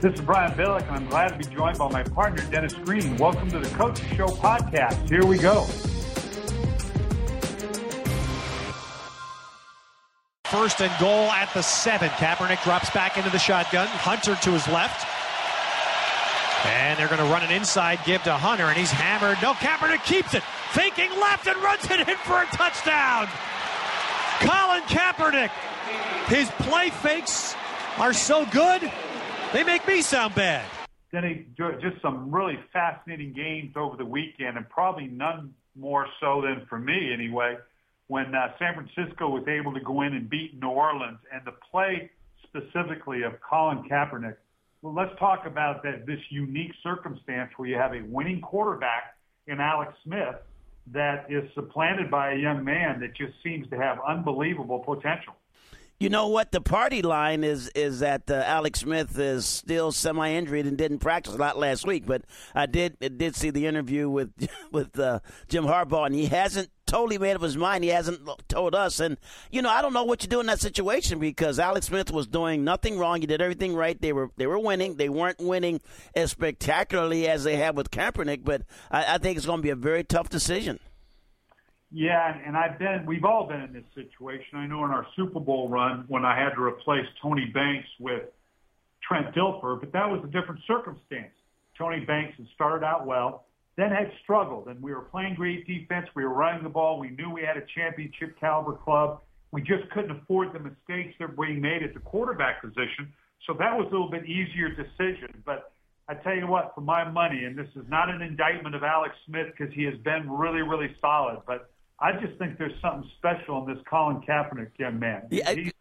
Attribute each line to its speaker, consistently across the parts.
Speaker 1: This is Brian Billick, and I'm glad to be joined by my partner, Dennis Green. Welcome to the Coach Show podcast. Here we go.
Speaker 2: First and goal at the seven. Kaepernick drops back into the shotgun. Hunter to his left. And they're going to run an inside give to Hunter, and he's hammered. No, Kaepernick keeps it. Faking left and runs it in for a touchdown. Colin Kaepernick. His play fakes are so good, they make me sound bad.
Speaker 1: Then Denny, just some really fascinating games over the weekend, and probably none more so than for me anyway, when uh, San Francisco was able to go in and beat New Orleans, and the play specifically of Colin Kaepernick. Well, let's talk about that this unique circumstance where you have a winning quarterback in Alex Smith that is supplanted by a young man that just seems to have unbelievable potential.
Speaker 3: You know what? The party line is is that uh, Alex Smith is still semi injured and didn't practice a lot last week. But I did did see the interview with with uh, Jim Harbaugh, and he hasn't totally made up his mind. He hasn't told us, and you know I don't know what you do in that situation because Alex Smith was doing nothing wrong. He did everything right. They were they were winning. They weren't winning as spectacularly as they have with Kaepernick, but I, I think it's going to be a very tough decision.
Speaker 1: Yeah, and I've been, we've all been in this situation. I know in our Super Bowl run when I had to replace Tony Banks with Trent Dilfer, but that was a different circumstance. Tony Banks had started out well, then had struggled, and we were playing great defense. We were running the ball. We knew we had a championship caliber club. We just couldn't afford the mistakes that were being made at the quarterback position. So that was a little bit easier decision. But I tell you what, for my money, and this is not an indictment of Alex Smith because he has been really, really solid, but I just think there's something special in this Colin Kaepernick young man. Yeah, He's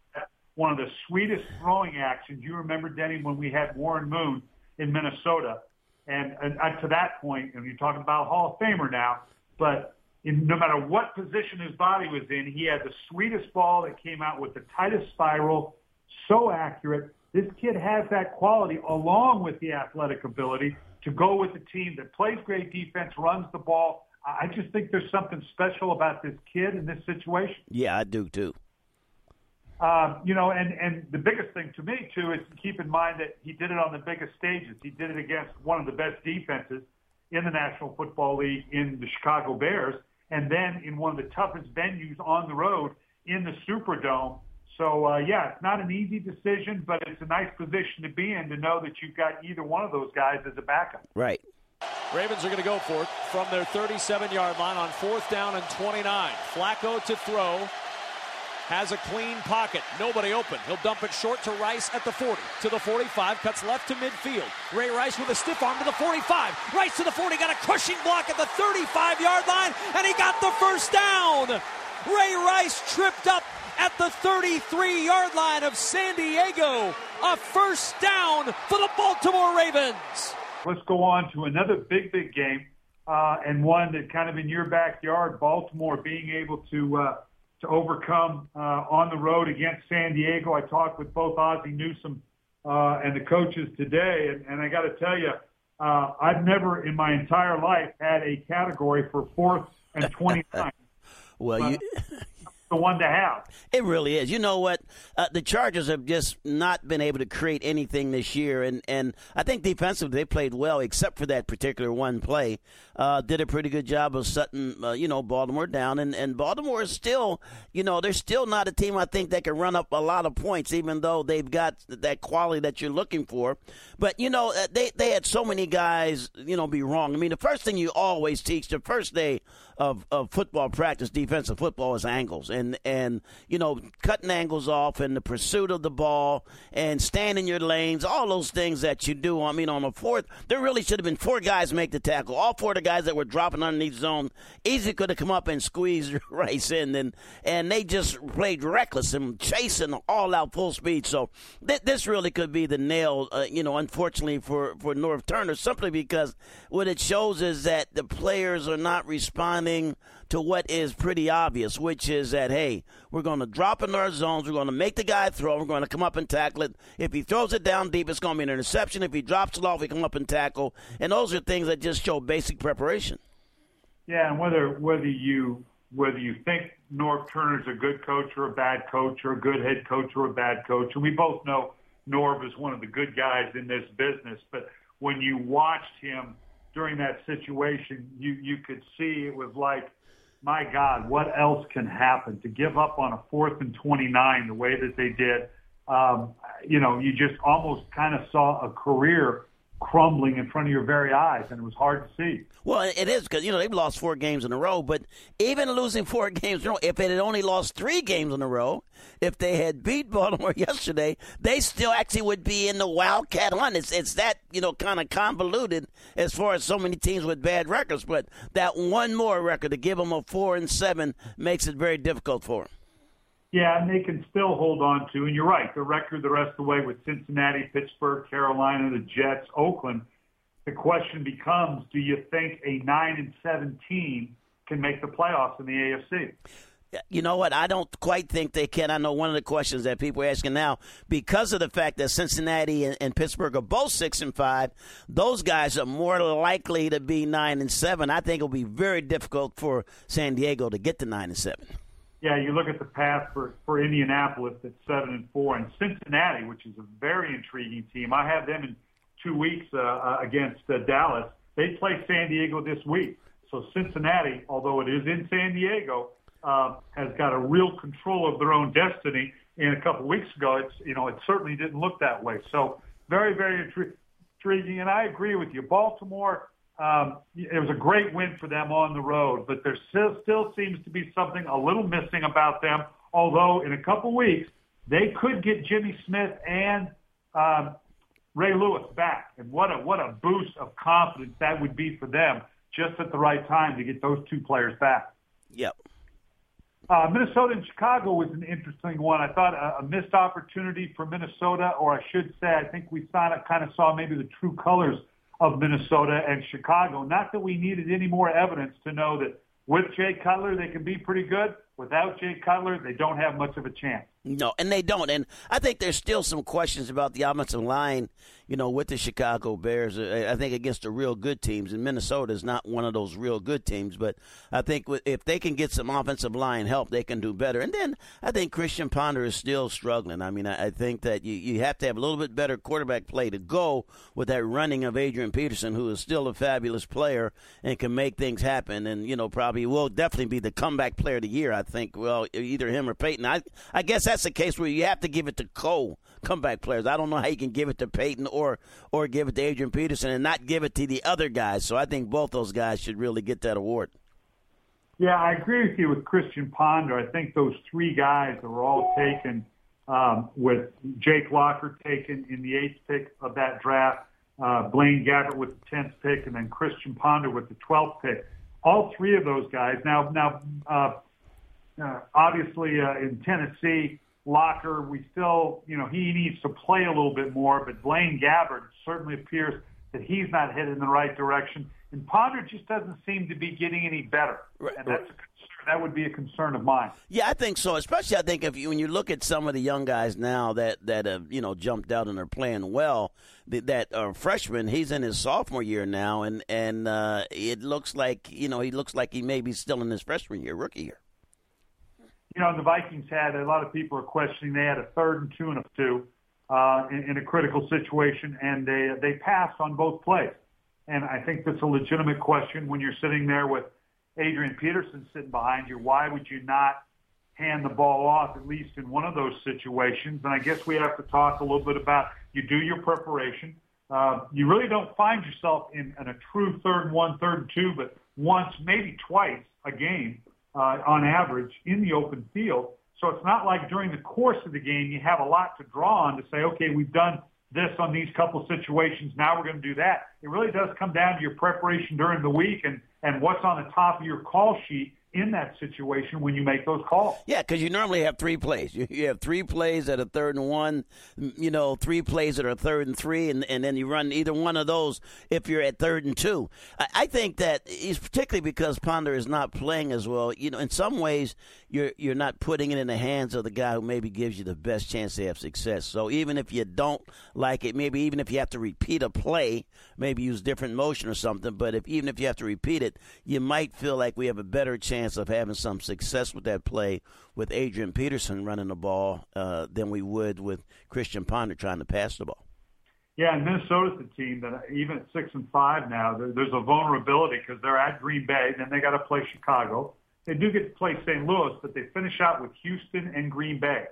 Speaker 1: one of the sweetest throwing actions. You remember, Denny, when we had Warren Moon in Minnesota. And, and, and to that point, and you're talking about Hall of Famer now, but in, no matter what position his body was in, he had the sweetest ball that came out with the tightest spiral, so accurate. This kid has that quality along with the athletic ability to go with a team that plays great defense, runs the ball, I just think there's something special about this kid in this situation.
Speaker 3: Yeah, I do too.
Speaker 1: Uh, you know, and and the biggest thing to me too is to keep in mind that he did it on the biggest stages. He did it against one of the best defenses in the National Football League in the Chicago Bears, and then in one of the toughest venues on the road in the Superdome. So uh, yeah, it's not an easy decision, but it's a nice position to be in to know that you've got either one of those guys as a backup.
Speaker 3: Right.
Speaker 2: Ravens are going to go for it from their 37 yard line on fourth down and 29. Flacco to throw. Has a clean pocket. Nobody open. He'll dump it short to Rice at the 40. To the 45. Cuts left to midfield. Ray Rice with a stiff arm to the 45. Rice to the 40. Got a crushing block at the 35 yard line. And he got the first down. Ray Rice tripped up at the 33 yard line of San Diego. A first down for the Baltimore Ravens
Speaker 1: let's go on to another big, big game, uh, and one that kind of in your backyard, Baltimore being able to uh, to overcome uh, on the road against San Diego. I talked with both Ozzie Newsome uh, and the coaches today, and, and I got to tell you, uh, I've never in my entire life had a category for fourth and 29.
Speaker 3: well, you
Speaker 1: the one to have.
Speaker 3: It really is. You know what? Uh, the Chargers have just not been able to create anything this year, and and I think defensively they played well, except for that particular one play. Uh, did a pretty good job of shutting, uh, you know, Baltimore down, and and Baltimore is still, you know, they're still not a team I think that can run up a lot of points, even though they've got that quality that you're looking for. But you know, uh, they they had so many guys, you know, be wrong. I mean, the first thing you always teach the first day of, of football practice, defensive football, is angles and and you know cutting angles off and the pursuit of the ball and standing in your lanes, all those things that you do. I mean, on the fourth, there really should have been four guys make the tackle. All four of the guys that were dropping underneath zone easily could have come up and squeezed Rice in, and and they just played reckless and chasing all out full speed. So th- this really could be the nail, uh, you know. Unfortunately for for Norv Turner, simply because what it shows is that the players are not responding to what is pretty obvious, which is that, hey, we're going to drop in our zones. We're going to make the guy throw. We're going to come up and tackle it. If he throws it down deep, it's going to be an interception. If he drops it off, we come up and tackle. And those are things that just show basic preparation.
Speaker 1: Yeah, and whether whether you whether you think Norv Turner's a good coach or a bad coach or a good head coach or a bad coach, and we both know Norv is one of the good guys in this business, but when you watched him during that situation, you you could see it was like, my God, what else can happen? To give up on a fourth and 29 the way that they did, um, you know, you just almost kind of saw a career crumbling in front of your very eyes, and it was hard to see.
Speaker 3: Well, it is because you know they've lost four games in a row, but even losing four games a row, if they had only lost three games in a row, if they had beat Baltimore yesterday, they still actually would be in the wild card hunt. It's it's that you know kind of convoluted as far as so many teams with bad records, but that one more record to give them a four and seven makes it very difficult for them.
Speaker 1: Yeah, and they can still hold on to. And you're right, the record the rest of the way with Cincinnati, Pittsburgh, Carolina, the Jets, Oakland. The question becomes: Do you think a nine and seven team can make the playoffs in the AFC?
Speaker 3: You know what? I don't quite think they can. I know one of the questions that people are asking now, because of the fact that Cincinnati and, and Pittsburgh are both six and five, those guys are more likely to be nine and seven. I think it'll be very difficult for San Diego to get to nine and seven
Speaker 1: yeah, you look at the path for, for Indianapolis at seven and four, and Cincinnati, which is a very intriguing team. I have them in two weeks uh, uh, against uh, Dallas. They play San Diego this week. So Cincinnati, although it is in San Diego, uh, has got a real control of their own destiny. And a couple weeks ago, it's you know it certainly didn't look that way. So very very intriguing, and I agree with you. Baltimore um, it was a great win for them on the road, but there still, still seems to be something a little missing about them. Although in a couple weeks they could get Jimmy Smith and um, Ray Lewis back, and what a what a boost of confidence that would be for them just at the right time to get those two players back.
Speaker 3: Yep.
Speaker 1: Uh, Minnesota and Chicago was an interesting one. I thought a, a missed opportunity for Minnesota, or I should say, I think we kind of, kind of saw maybe the true colors of Minnesota and Chicago. Not that we needed any more evidence to know that with Jay Cutler they can be pretty good. Without Jay Cutler, they don't have much of a chance.
Speaker 3: No, and they don't. And I think there's still some questions about the offensive line, you know, with the Chicago Bears. Uh, I think against the real good teams, and Minnesota is not one of those real good teams. But I think if they can get some offensive line help, they can do better. And then I think Christian Ponder is still struggling. I mean, I think that you, you have to have a little bit better quarterback play to go with that running of Adrian Peterson, who is still a fabulous player and can make things happen. And, you know, probably will definitely be the comeback player of the year, I think, well, either him or Peyton. I, I guess that's the case where you have to give it to Cole comeback players. I don't know how you can give it to Peyton or or give it to Adrian Peterson and not give it to the other guys. So I think both those guys should really get that award.
Speaker 1: Yeah, I agree with you with Christian Ponder. I think those three guys that were all taken um, with Jake Locker taken in the eighth pick of that draft, uh, Blaine Gabbert with the tenth pick, and then Christian Ponder with the twelfth pick. All three of those guys. Now, now, uh, uh, obviously uh, in Tennessee, Locker, we still, you know, he needs to play a little bit more, but Blaine Gabbert certainly appears that he's not headed in the right direction. And Ponder just doesn't seem to be getting any better. And that's a concern. That would be a concern of mine.
Speaker 3: Yeah, I think so. Especially, I think if you, when you look at some of the young guys now that that have you know jumped out and are playing well, that, that are freshmen. He's in his sophomore year now, and and uh, it looks like you know he looks like he may be still in his freshman year, rookie year
Speaker 1: you know, the Vikings had a lot of people are questioning they had a third and two and a two uh, in, in a critical situation, and they they passed on both plays. And I think that's a legitimate question when you're sitting there with Adrian Peterson sitting behind you. Why would you not hand the ball off at least in one of those situations? And I guess we have to talk a little bit about you do your preparation. Uh, you really don't find yourself in, in a true third and one, third and two, but once, maybe twice a game uh, on average in the open field. So it's not like during the course of the game you have a lot to draw on to say, okay, we've done this on these couple situations. Now we're going to do that. It really does come down to your preparation during the week and, and what's on the top of your call sheet in that situation when you make those calls.
Speaker 3: Yeah, because you normally have three plays. You, you have three plays at a third and one, you know, three plays that are third and three, and, and then you run either one of those if you're at third and two. I, I think that is particularly because Ponder is not playing as well. You know, in some ways, you're you're not putting it in the hands of the guy who maybe gives you the best chance to have success. So even if you don't like it, maybe even if you have to repeat a play, maybe use different motion or something. But if even if you have to repeat it, you might feel like we have a better chance chance of having some success with that play with Adrian Peterson running the ball uh, than we would with Christian Ponder trying to pass the ball.
Speaker 1: Yeah, and Minnesota's the team that even at six and five now, there's a vulnerability because they're at Green Bay, then they got to play Chicago. They do get to play St. Louis, but they finish out with Houston and Green Bay.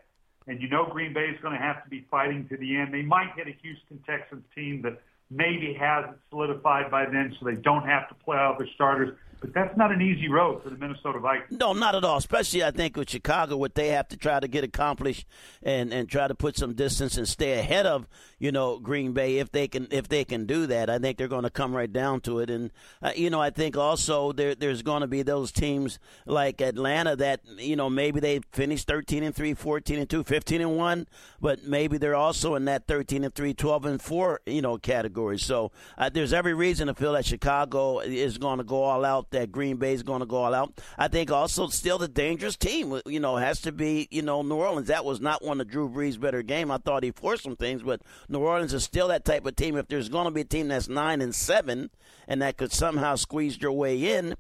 Speaker 1: And you know Green Bay is going to have to be fighting to the end. They might hit a Houston Texans team that maybe hasn't solidified by then, so they don't have to play out their starters. But that's not an easy road for the Minnesota Vikings.
Speaker 3: No, not at all. Especially, I think with Chicago, what they have to try to get accomplished and and try to put some distance and stay ahead of you know Green Bay if they can if they can do that. I think they're going to come right down to it. And uh, you know, I think also there there's going to be those teams like Atlanta that you know maybe they finished 13 and 3, 14 and 2, 15 and 1, but maybe they're also in that 13 and 3, 12 and 4 you know category. So uh, there's every reason to feel that Chicago is going to go all out that Green Bay is going to go all out. I think also still the dangerous team, you know, has to be, you know, New Orleans. That was not one of Drew Brees' better game. I thought he forced some things, but New Orleans is still that type of team. If there's going to be a team that's nine and seven and that could somehow squeeze your way in,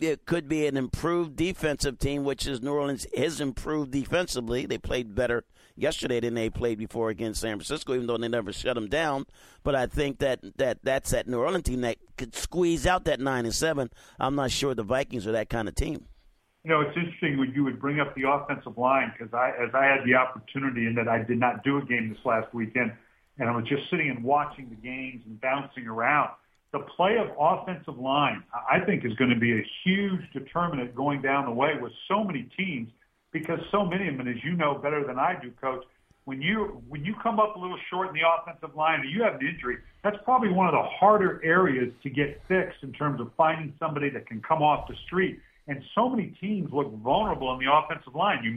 Speaker 3: it could be an improved defensive team, which is New Orleans is improved defensively. They played better yesterday than they played before against San Francisco, even though they never shut them down. But I think that, that that's that New Orleans team that could squeeze out that nine and seven. I'm not sure the Vikings are that kind of team.
Speaker 1: You know, it's interesting when you would bring up the offensive line because I, as I had the opportunity and that I did not do a game this last weekend, and I was just sitting and watching the games and bouncing around. The play of offensive line, I think, is going to be a huge determinant going down the way with so many teams because so many of them, as you know better than I do, Coach, when you when you come up a little short in the offensive line or you have an injury, that's probably one of the harder areas to get fixed in terms of finding somebody that can come off the street. And so many teams look vulnerable on the offensive line. You,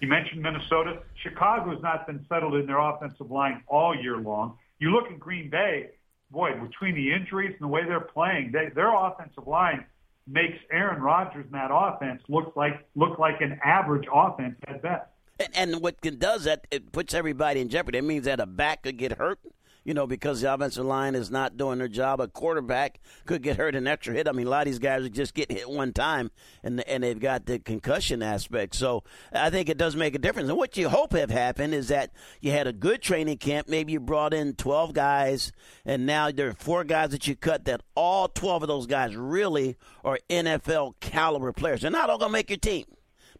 Speaker 1: you mentioned Minnesota. Chicago has not been settled in their offensive line all year long. You look at Green Bay, boy, between the injuries and the way they're playing, they, their offensive line makes Aaron Rodgers and that offense look like look like an average offense at best.
Speaker 3: And, and what does that it puts everybody in jeopardy. It means that a back could get hurt you know, because the offensive line is not doing their job. A quarterback could get hurt an extra hit. I mean, a lot of these guys are just getting hit one time, and and they've got the concussion aspect. So I think it does make a difference. And what you hope have happened is that you had a good training camp. Maybe you brought in 12 guys, and now there are four guys that you cut that all 12 of those guys really are NFL caliber players. They're not all going to make your team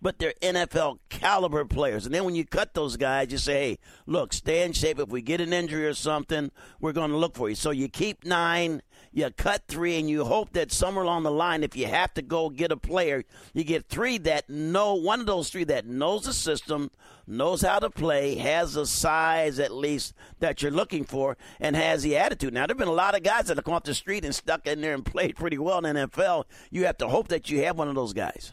Speaker 3: but they're NFL caliber players. And then when you cut those guys, you say, hey, look, stay in shape. If we get an injury or something, we're going to look for you. So you keep nine, you cut three, and you hope that somewhere along the line, if you have to go get a player, you get three that know, one of those three that knows the system, knows how to play, has the size at least that you're looking for, and has the attitude. Now, there have been a lot of guys that have come off the street and stuck in there and played pretty well in the NFL. You have to hope that you have one of those guys.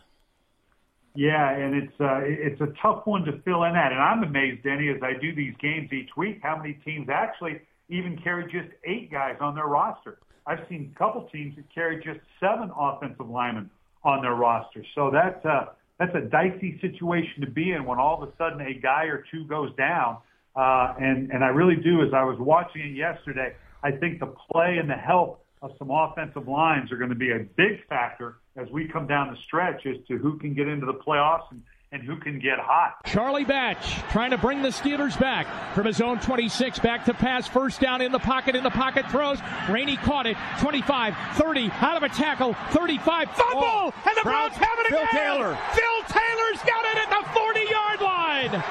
Speaker 1: Yeah, and it's uh, it's a tough one to fill in at, and I'm amazed, Denny, as I do these games each week, how many teams actually even carry just eight guys on their roster. I've seen a couple teams that carry just seven offensive linemen on their roster. So that's a that's a dicey situation to be in when all of a sudden a guy or two goes down. Uh, and and I really do, as I was watching it yesterday, I think the play and the help of some offensive lines are going to be a big factor as we come down the stretch as to who can get into the playoffs and, and who can get hot.
Speaker 4: Charlie Batch trying to bring the Steelers back from his own 26, back to pass, first down in the pocket, in the pocket throws. Rainey caught it, 25, 30, out of a tackle, 35, fumble, oh, and the Browns, Browns have it
Speaker 2: Phil
Speaker 4: again.
Speaker 2: Taylor.
Speaker 4: Phil Taylor's got it at the 40 yard line.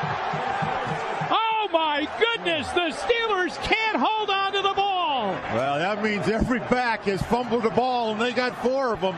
Speaker 4: Oh my goodness, the Steelers can't hold on to the ball.
Speaker 5: Well, that means every back has fumbled the ball, and they got four of them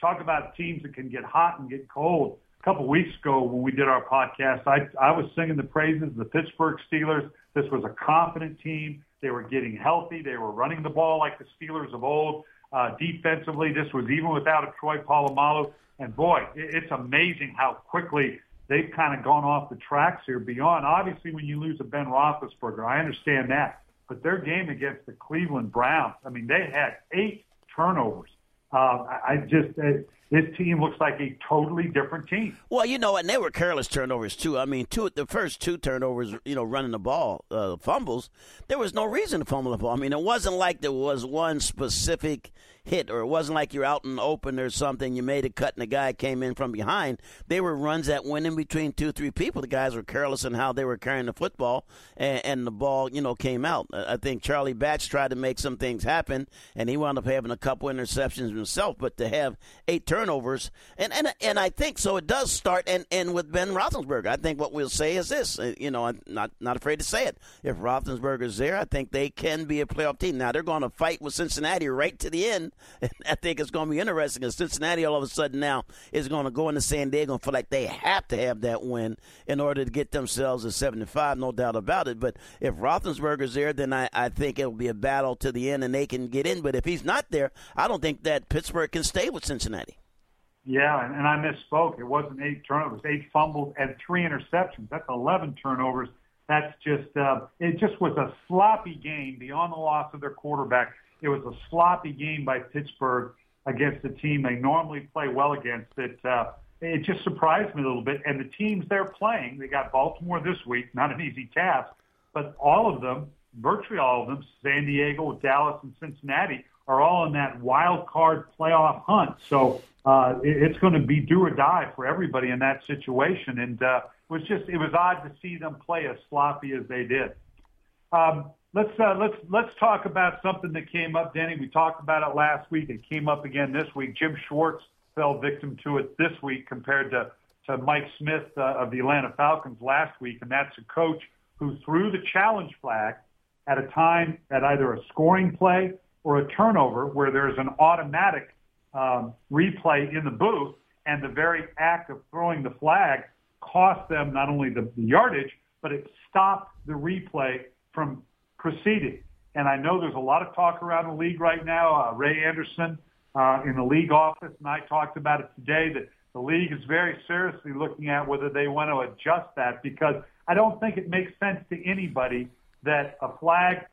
Speaker 1: talk about teams that can get hot and get cold. A couple weeks ago when we did our podcast, I, I was singing the praises of the Pittsburgh Steelers. This was a confident team. They were getting healthy. They were running the ball like the Steelers of old. Uh, defensively, this was even without a Troy Polamalu. And boy, it, it's amazing how quickly they've kind of gone off the tracks here beyond. Obviously, when you lose a Ben Roethlisberger, I understand that. But their game against the Cleveland Browns, I mean, they had eight turnovers. Uh, I I just, uh, this team looks like a totally different team.
Speaker 3: Well, you know, and they were careless turnovers too. I mean, two the first two turnovers, you know, running the ball, uh, fumbles. There was no reason to fumble the ball. I mean, it wasn't like there was one specific hit, or it wasn't like you're out in the open or something. You made a cut and the guy came in from behind. They were runs that went in between two, three people. The guys were careless in how they were carrying the football, and, and the ball, you know, came out. I think Charlie Batch tried to make some things happen, and he wound up having a couple interceptions himself. But to have eight turnovers, and and and I think so. It does start and and with Ben Roethlisberger. I think what we'll say is this. Uh, you know, I'm not not afraid to say it. If Roethlisberger's there, I think they can be a playoff team. Now they're going to fight with Cincinnati right to the end I think it's going to be interesting because Cincinnati all of a sudden now is going to go into San Diego and feel like they have to have that win in order to get themselves to 75, no doubt about it. But if Roethlisberger's there, then I, I think it will be a battle to the end and they can get in. But if he's not there, I don't think that Pittsburgh can stay with Cincinnati.
Speaker 1: Yeah, and, I misspoke. It wasn't eight turnovers, eight fumbles and three interceptions. That's 11 turnovers. That's just, uh, it just was a sloppy game beyond the loss of their quarterback. It was a sloppy game by Pittsburgh against a team they normally play well against. It uh, it just surprised me a little bit. And the teams they're playing, they got Baltimore this week, not an easy task, but all of them, virtually all of them, San Diego, Dallas, and Cincinnati, are all in that wild card playoff hunt. So uh, it, it's going to be do or die for everybody in that situation. And uh, it was just it was odd to see them play as sloppy as they did. Um, let's uh, let's let's talk about something that came up, Denny. We talked about it last week. It came up again this week. Jim Schwartz fell victim to it this week compared to to Mike Smith uh, of the Atlanta Falcons last week, and that's a coach who threw the challenge flag at a time at either a scoring play or a turnover where there's an automatic um, replay in the booth, and the very act of throwing the flag cost them not only the, the yardage, but it stopped the replay from proceeding. And I know there's a lot of talk around the league right now. Uh, Ray Anderson uh, in the league office and I talked about it today that the league is very seriously looking at whether they want to adjust that because I don't think it makes sense to anybody that a flag,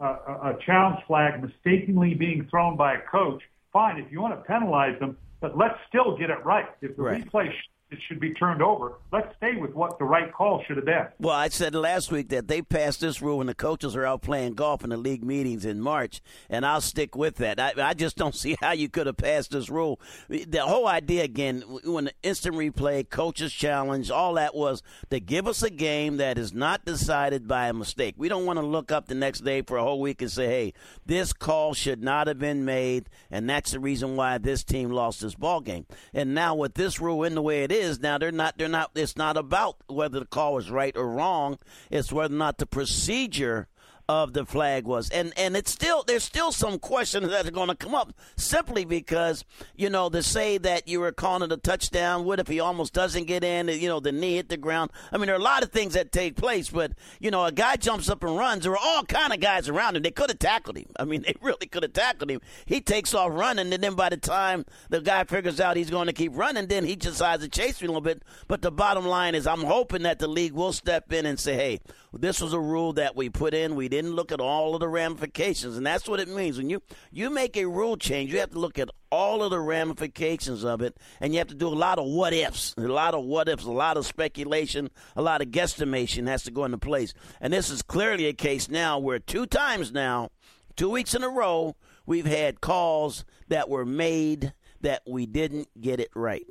Speaker 1: uh, a challenge flag mistakenly being thrown by a coach. Fine, if you want to penalize them, but let's still get it right. If the right. replay it should be turned over. Let's stay with what the right call should have been.
Speaker 3: Well, I said last week that they passed this rule when the coaches are out playing golf in the league meetings in March, and I'll stick with that. I, I just don't see how you could have passed this rule. The whole idea, again, when the instant replay, coaches challenge, all that was to give us a game that is not decided by a mistake. We don't want to look up the next day for a whole week and say, hey, this call should not have been made, and that's the reason why this team lost this ball game. And now with this rule in the way it is, is. Now they're not they're not it's not about whether the call was right or wrong. It's whether or not the procedure of the flag was. And and it's still there's still some questions that are going to come up simply because you know to say that you were calling it a touchdown. What if he almost doesn't get in? You know the knee hit the ground. I mean there are a lot of things that take place, but you know a guy jumps up and runs. There were all kind of guys around him. They could have tackled him. I mean they really could have tackled him. He takes off running, and then by the time the guy figures out he's going to keep running, then he decides to chase me a little bit. But the bottom line is I'm hoping that the league will step in and say, hey, this was a rule that we put in. We didn't look at all of the ramifications, and that's what it means. When you you make a rule change, you have to look at all of the ramifications of it, and you have to do a lot of what ifs, a lot of what ifs, a lot of speculation, a lot of guesstimation has to go into place. And this is clearly a case now where two times now, two weeks in a row, we've had calls that were made that we didn't get it right.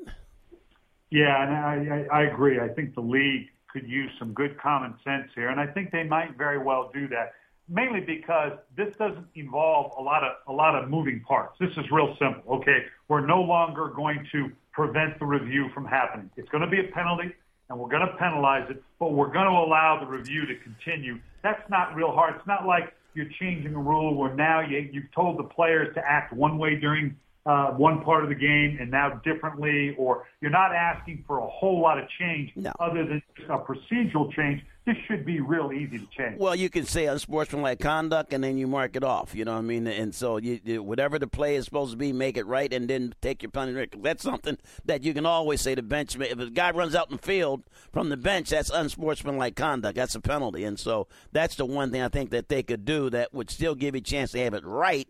Speaker 1: Yeah, and I, I, I agree. I think the league could use some good common sense here, and I think they might very well do that. Mainly because this doesn't involve a lot of a lot of moving parts. This is real simple. Okay, we're no longer going to prevent the review from happening. It's going to be a penalty, and we're going to penalize it, but we're going to allow the review to continue. That's not real hard. It's not like you're changing a rule where now you, you've told the players to act one way during uh, one part of the game and now differently, or you're not asking for a whole lot of change no. other than just a procedural change this should be real easy to change.
Speaker 3: Well, you can say unsportsmanlike conduct, and then you mark it off. You know what I mean? And so, you, you, whatever the play is supposed to be, make it right, and then take your penalty. That's something that you can always say to bench. If a guy runs out in the field from the bench, that's unsportsmanlike conduct. That's a penalty, and so that's the one thing I think that they could do that would still give you a chance to have it right.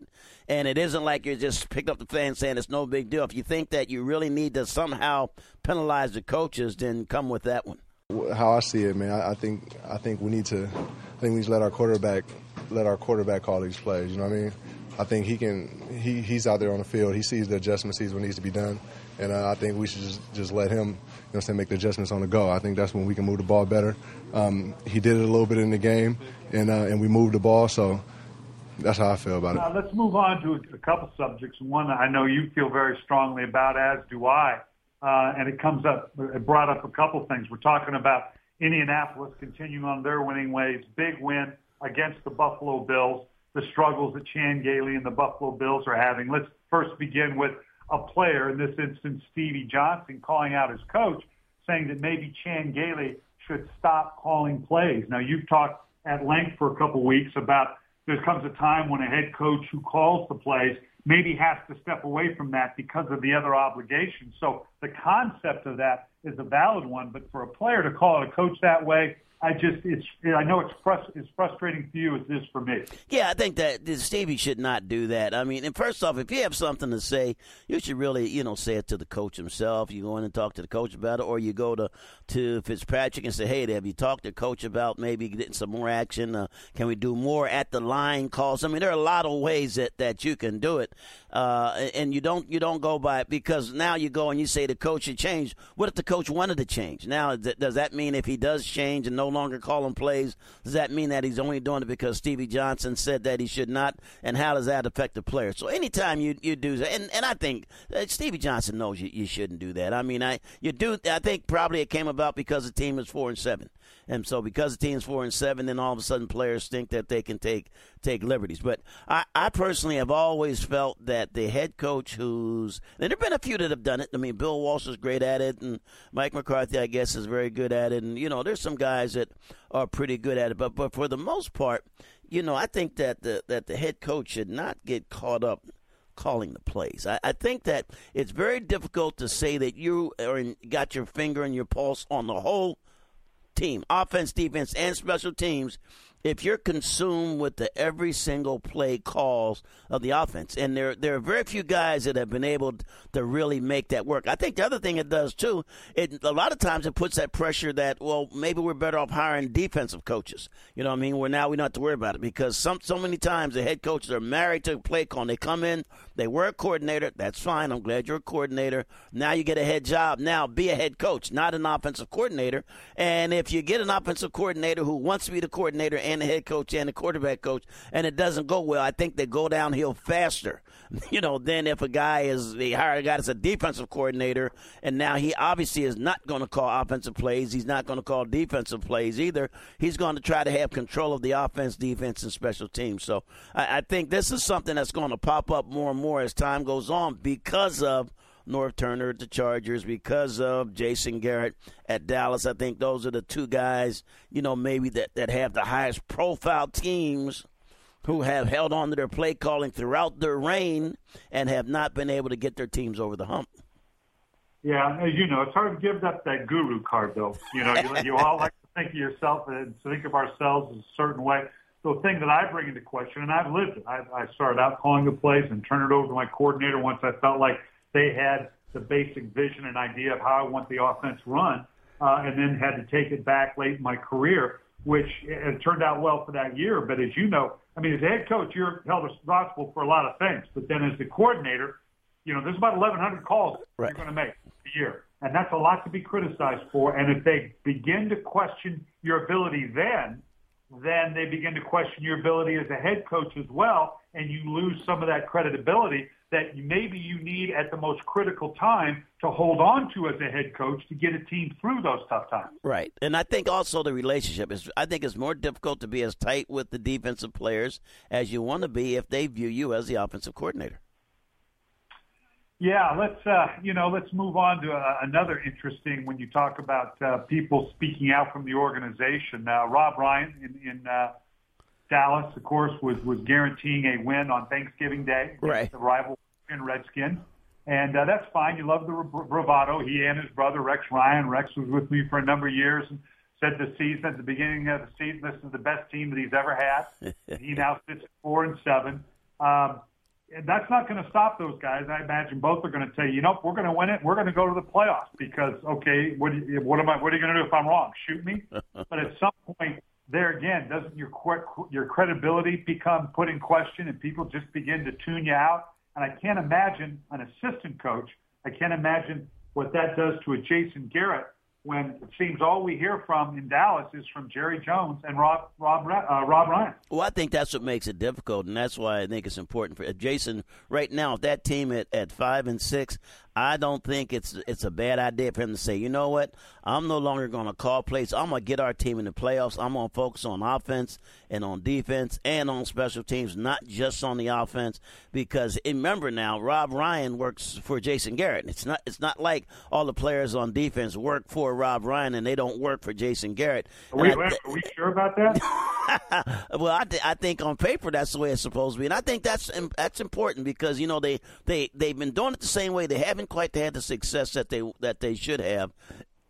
Speaker 3: And it isn't like you're just picking up the fan saying it's no big deal. If you think that you really need to somehow penalize the coaches, then come with that one.
Speaker 6: How I see it, man, I, think I think we need to I think we need to let our quarterback let our quarterback call these plays. You know what I mean? I think he can. He, he's out there on the field. He sees the adjustments, sees what needs to be done, and uh, I think we should just, just let him, you know, make the adjustments on the go. I think that's when we can move the ball better. Um, he did it a little bit in the game, and uh, and we moved the ball. So that's how I feel about it.
Speaker 1: Let's move on to a couple subjects. One I know you feel very strongly about, as do I uh, and it comes up, it brought up a couple things. We're talking about Indianapolis continuing on their winning ways, big win against the Buffalo Bills, the struggles that Chan Gailey and the Buffalo Bills are having. Let's first begin with a player, in this instance, Stevie Johnson, calling out his coach, saying that maybe Chan Gailey should stop calling plays. Now, you've talked at length for a couple weeks about there comes a time when a head coach who calls the plays maybe has to step away from that because of the other obligations. So the concept of that is a valid one, but for a player to call a coach that way, I just it's I know it's frust- it's frustrating for you as it is for me.
Speaker 3: Yeah, I think that Stevie should not do that. I mean, and first off, if you have something to say, you should really you know say it to the coach himself. You go in and talk to the coach about it, or you go to to Fitzpatrick and say, Hey, have you talked to coach about maybe getting some more action? Uh, can we do more at the line calls? I mean, there are a lot of ways that that you can do it, uh, and you don't you don't go by it because now you go and you say the coach should change. What if the coach wanted to change? Now, does that mean if he does change and no longer call calling plays, does that mean that he's only doing it because Stevie Johnson said that he should not? And how does that affect the player? So anytime you you do that, and, and I think uh, Stevie Johnson knows you, you shouldn't do that. I mean, I you do. I think probably it came about because the team is four and seven. And so because the team's four and seven, then all of a sudden players think that they can take take liberties. But I, I personally have always felt that the head coach who's and there've been a few that have done it. I mean, Bill Walsh is great at it, and Mike McCarthy, I guess, is very good at it. And you know, there's some guys that are pretty good at it. But but for the most part, you know, I think that the that the head coach should not get caught up calling the plays. I, I, think that it's very difficult to say that you are in, got your finger and your pulse on the whole team, offense, defense, and special teams, if you're consumed with the every single play calls of the offense. And there there are very few guys that have been able to really make that work. I think the other thing it does too, it a lot of times it puts that pressure that well maybe we're better off hiring defensive coaches. You know what I mean? Where now we don't have to worry about it because some so many times the head coaches are married to a play call. And they come in, they were a coordinator. That's fine. I'm glad you're a coordinator. Now you get a head job. Now be a head coach, not an offensive coordinator. And if you get an offensive coordinator who wants to be the coordinator and the head coach and the quarterback coach, and it doesn't go well, I think they go downhill faster. You know, than if a guy is they hire a guy that's a defensive coordinator, and now he obviously is not going to call offensive plays. He's not going to call defensive plays either. He's going to try to have control of the offense, defense, and special teams. So I, I think this is something that's going to pop up more and more as time goes on because of Norv Turner at the Chargers, because of Jason Garrett at Dallas. I think those are the two guys, you know, maybe that, that have the highest profile teams who have held on to their play calling throughout their reign and have not been able to get their teams over the hump.
Speaker 1: Yeah, as you know, it's hard to give up that guru card, though. You know, you, you all like to think of yourself and think of ourselves a certain way. The thing that I bring into question, and I've lived it, I, I started out calling the plays and turned it over to my coordinator once I felt like they had the basic vision and idea of how I want the offense run, uh, and then had to take it back late in my career, which it turned out well for that year. But as you know, I mean, as a head coach, you're held responsible for a lot of things. But then as the coordinator, you know, there's about 1,100 calls right. you're going to make a year. And that's a lot to be criticized for. And if they begin to question your ability then, then they begin to question your ability as a head coach as well, and you lose some of that credibility that maybe you need at the most critical time to hold on to as a head coach to get a team through those tough times.
Speaker 3: Right. And I think also the relationship is I think it's more difficult to be as tight with the defensive players as you want to be if they view you as the offensive coordinator.
Speaker 1: Yeah, let's uh, you know let's move on to uh, another interesting when you talk about uh, people speaking out from the organization. Uh, Rob Ryan in, in uh, Dallas, of course, was was guaranteeing a win on Thanksgiving Day against
Speaker 3: right.
Speaker 1: the rival Redskins, and uh, that's fine. You love the bravado. He and his brother Rex Ryan. Rex was with me for a number of years and said the season at the beginning of the season this is the best team that he's ever had. he now sits at four and seven. Um, that's not going to stop those guys. I imagine both are going to tell you, you know, we're going to win it. We're going to go to the playoffs because, okay, what, what am I? What are you going to do if I'm wrong? Shoot me? but at some point, there again, doesn't your your credibility become put in question, and people just begin to tune you out? And I can't imagine an assistant coach. I can't imagine what that does to a Jason Garrett when it seems all we hear from in Dallas is from Jerry Jones and Rob Rob uh, Rob Ryan.
Speaker 3: Well, I think that's what makes it difficult, and that's why I think it's important for Jason right now. If that team at, at five and six, I don't think it's it's a bad idea for him to say, you know what, I'm no longer going to call plays. I'm going to get our team in the playoffs. I'm going to focus on offense and on defense and on special teams, not just on the offense. Because remember now, Rob Ryan works for Jason Garrett. It's not it's not like all the players on defense work for Rob Ryan and they don't work for Jason Garrett.
Speaker 1: Are we, are we sure about that?
Speaker 3: well, I, th- I think on paper that's the way it's supposed to be, and I think that's that's important because you know they they they've been doing it the same way. They haven't quite had the success that they that they should have.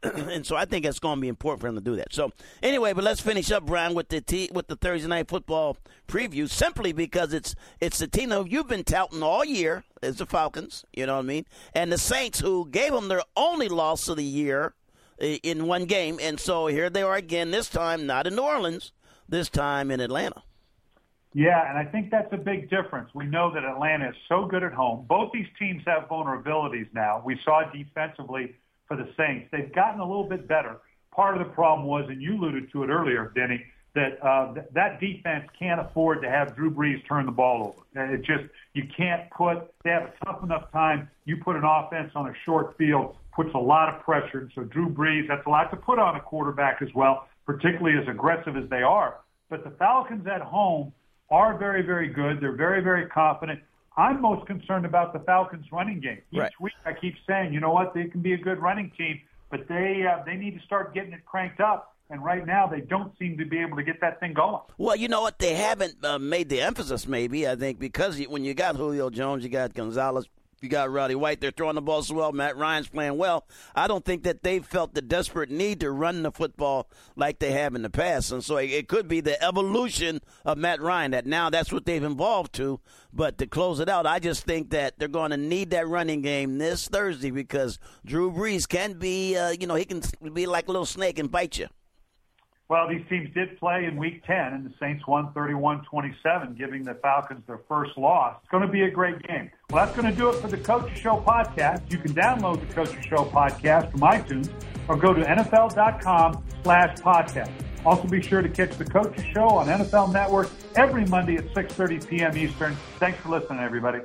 Speaker 3: and so I think it's going to be important for them to do that. So anyway, but let's finish up, Brian, with the t- with the Thursday night football preview. Simply because it's it's the team that you've been touting all year is the Falcons. You know what I mean? And the Saints, who gave them their only loss of the year eh, in one game, and so here they are again. This time, not in New Orleans. This time in Atlanta.
Speaker 1: Yeah, and I think that's a big difference. We know that Atlanta is so good at home. Both these teams have vulnerabilities now. We saw defensively for the Saints. They've gotten a little bit better. Part of the problem was, and you alluded to it earlier, Denny, that uh, th- that defense can't afford to have Drew Brees turn the ball over. It just you can't put. They have a tough enough time. You put an offense on a short field puts a lot of pressure. And so Drew Brees, that's a lot to put on a quarterback as well, particularly as aggressive as they are. But the Falcons at home are very, very good. They're very, very confident. I'm most concerned about the Falcons' running game. Each right. week, I keep saying, you know what, they can be a good running team, but they uh, they need to start getting it cranked up. And right now, they don't seem to be able to get that thing going.
Speaker 3: Well, you know what? They haven't uh, made the emphasis, maybe, I think, because when you got Julio Jones, you got Gonzalez, you got Roddy White. They're throwing the ball so well. Matt Ryan's playing well. I don't think that they felt the desperate need to run the football like they have in the past. And so it could be the evolution of Matt Ryan that now that's what they've evolved to. But to close it out, I just think that they're going to need that running game this Thursday because Drew Brees can be, uh, you know, he can be like a little snake and bite you.
Speaker 1: Well, these teams did play in Week 10, and the Saints won 31-27, giving the Falcons their first loss. It's going to be a great game. Well, that's going to do it for the Coaches Show podcast. You can download the Coaches Show podcast from iTunes or go to NFL.com slash podcast. Also, be sure to catch the Coaches Show on NFL Network every Monday at 6.30 p.m. Eastern. Thanks for listening, everybody.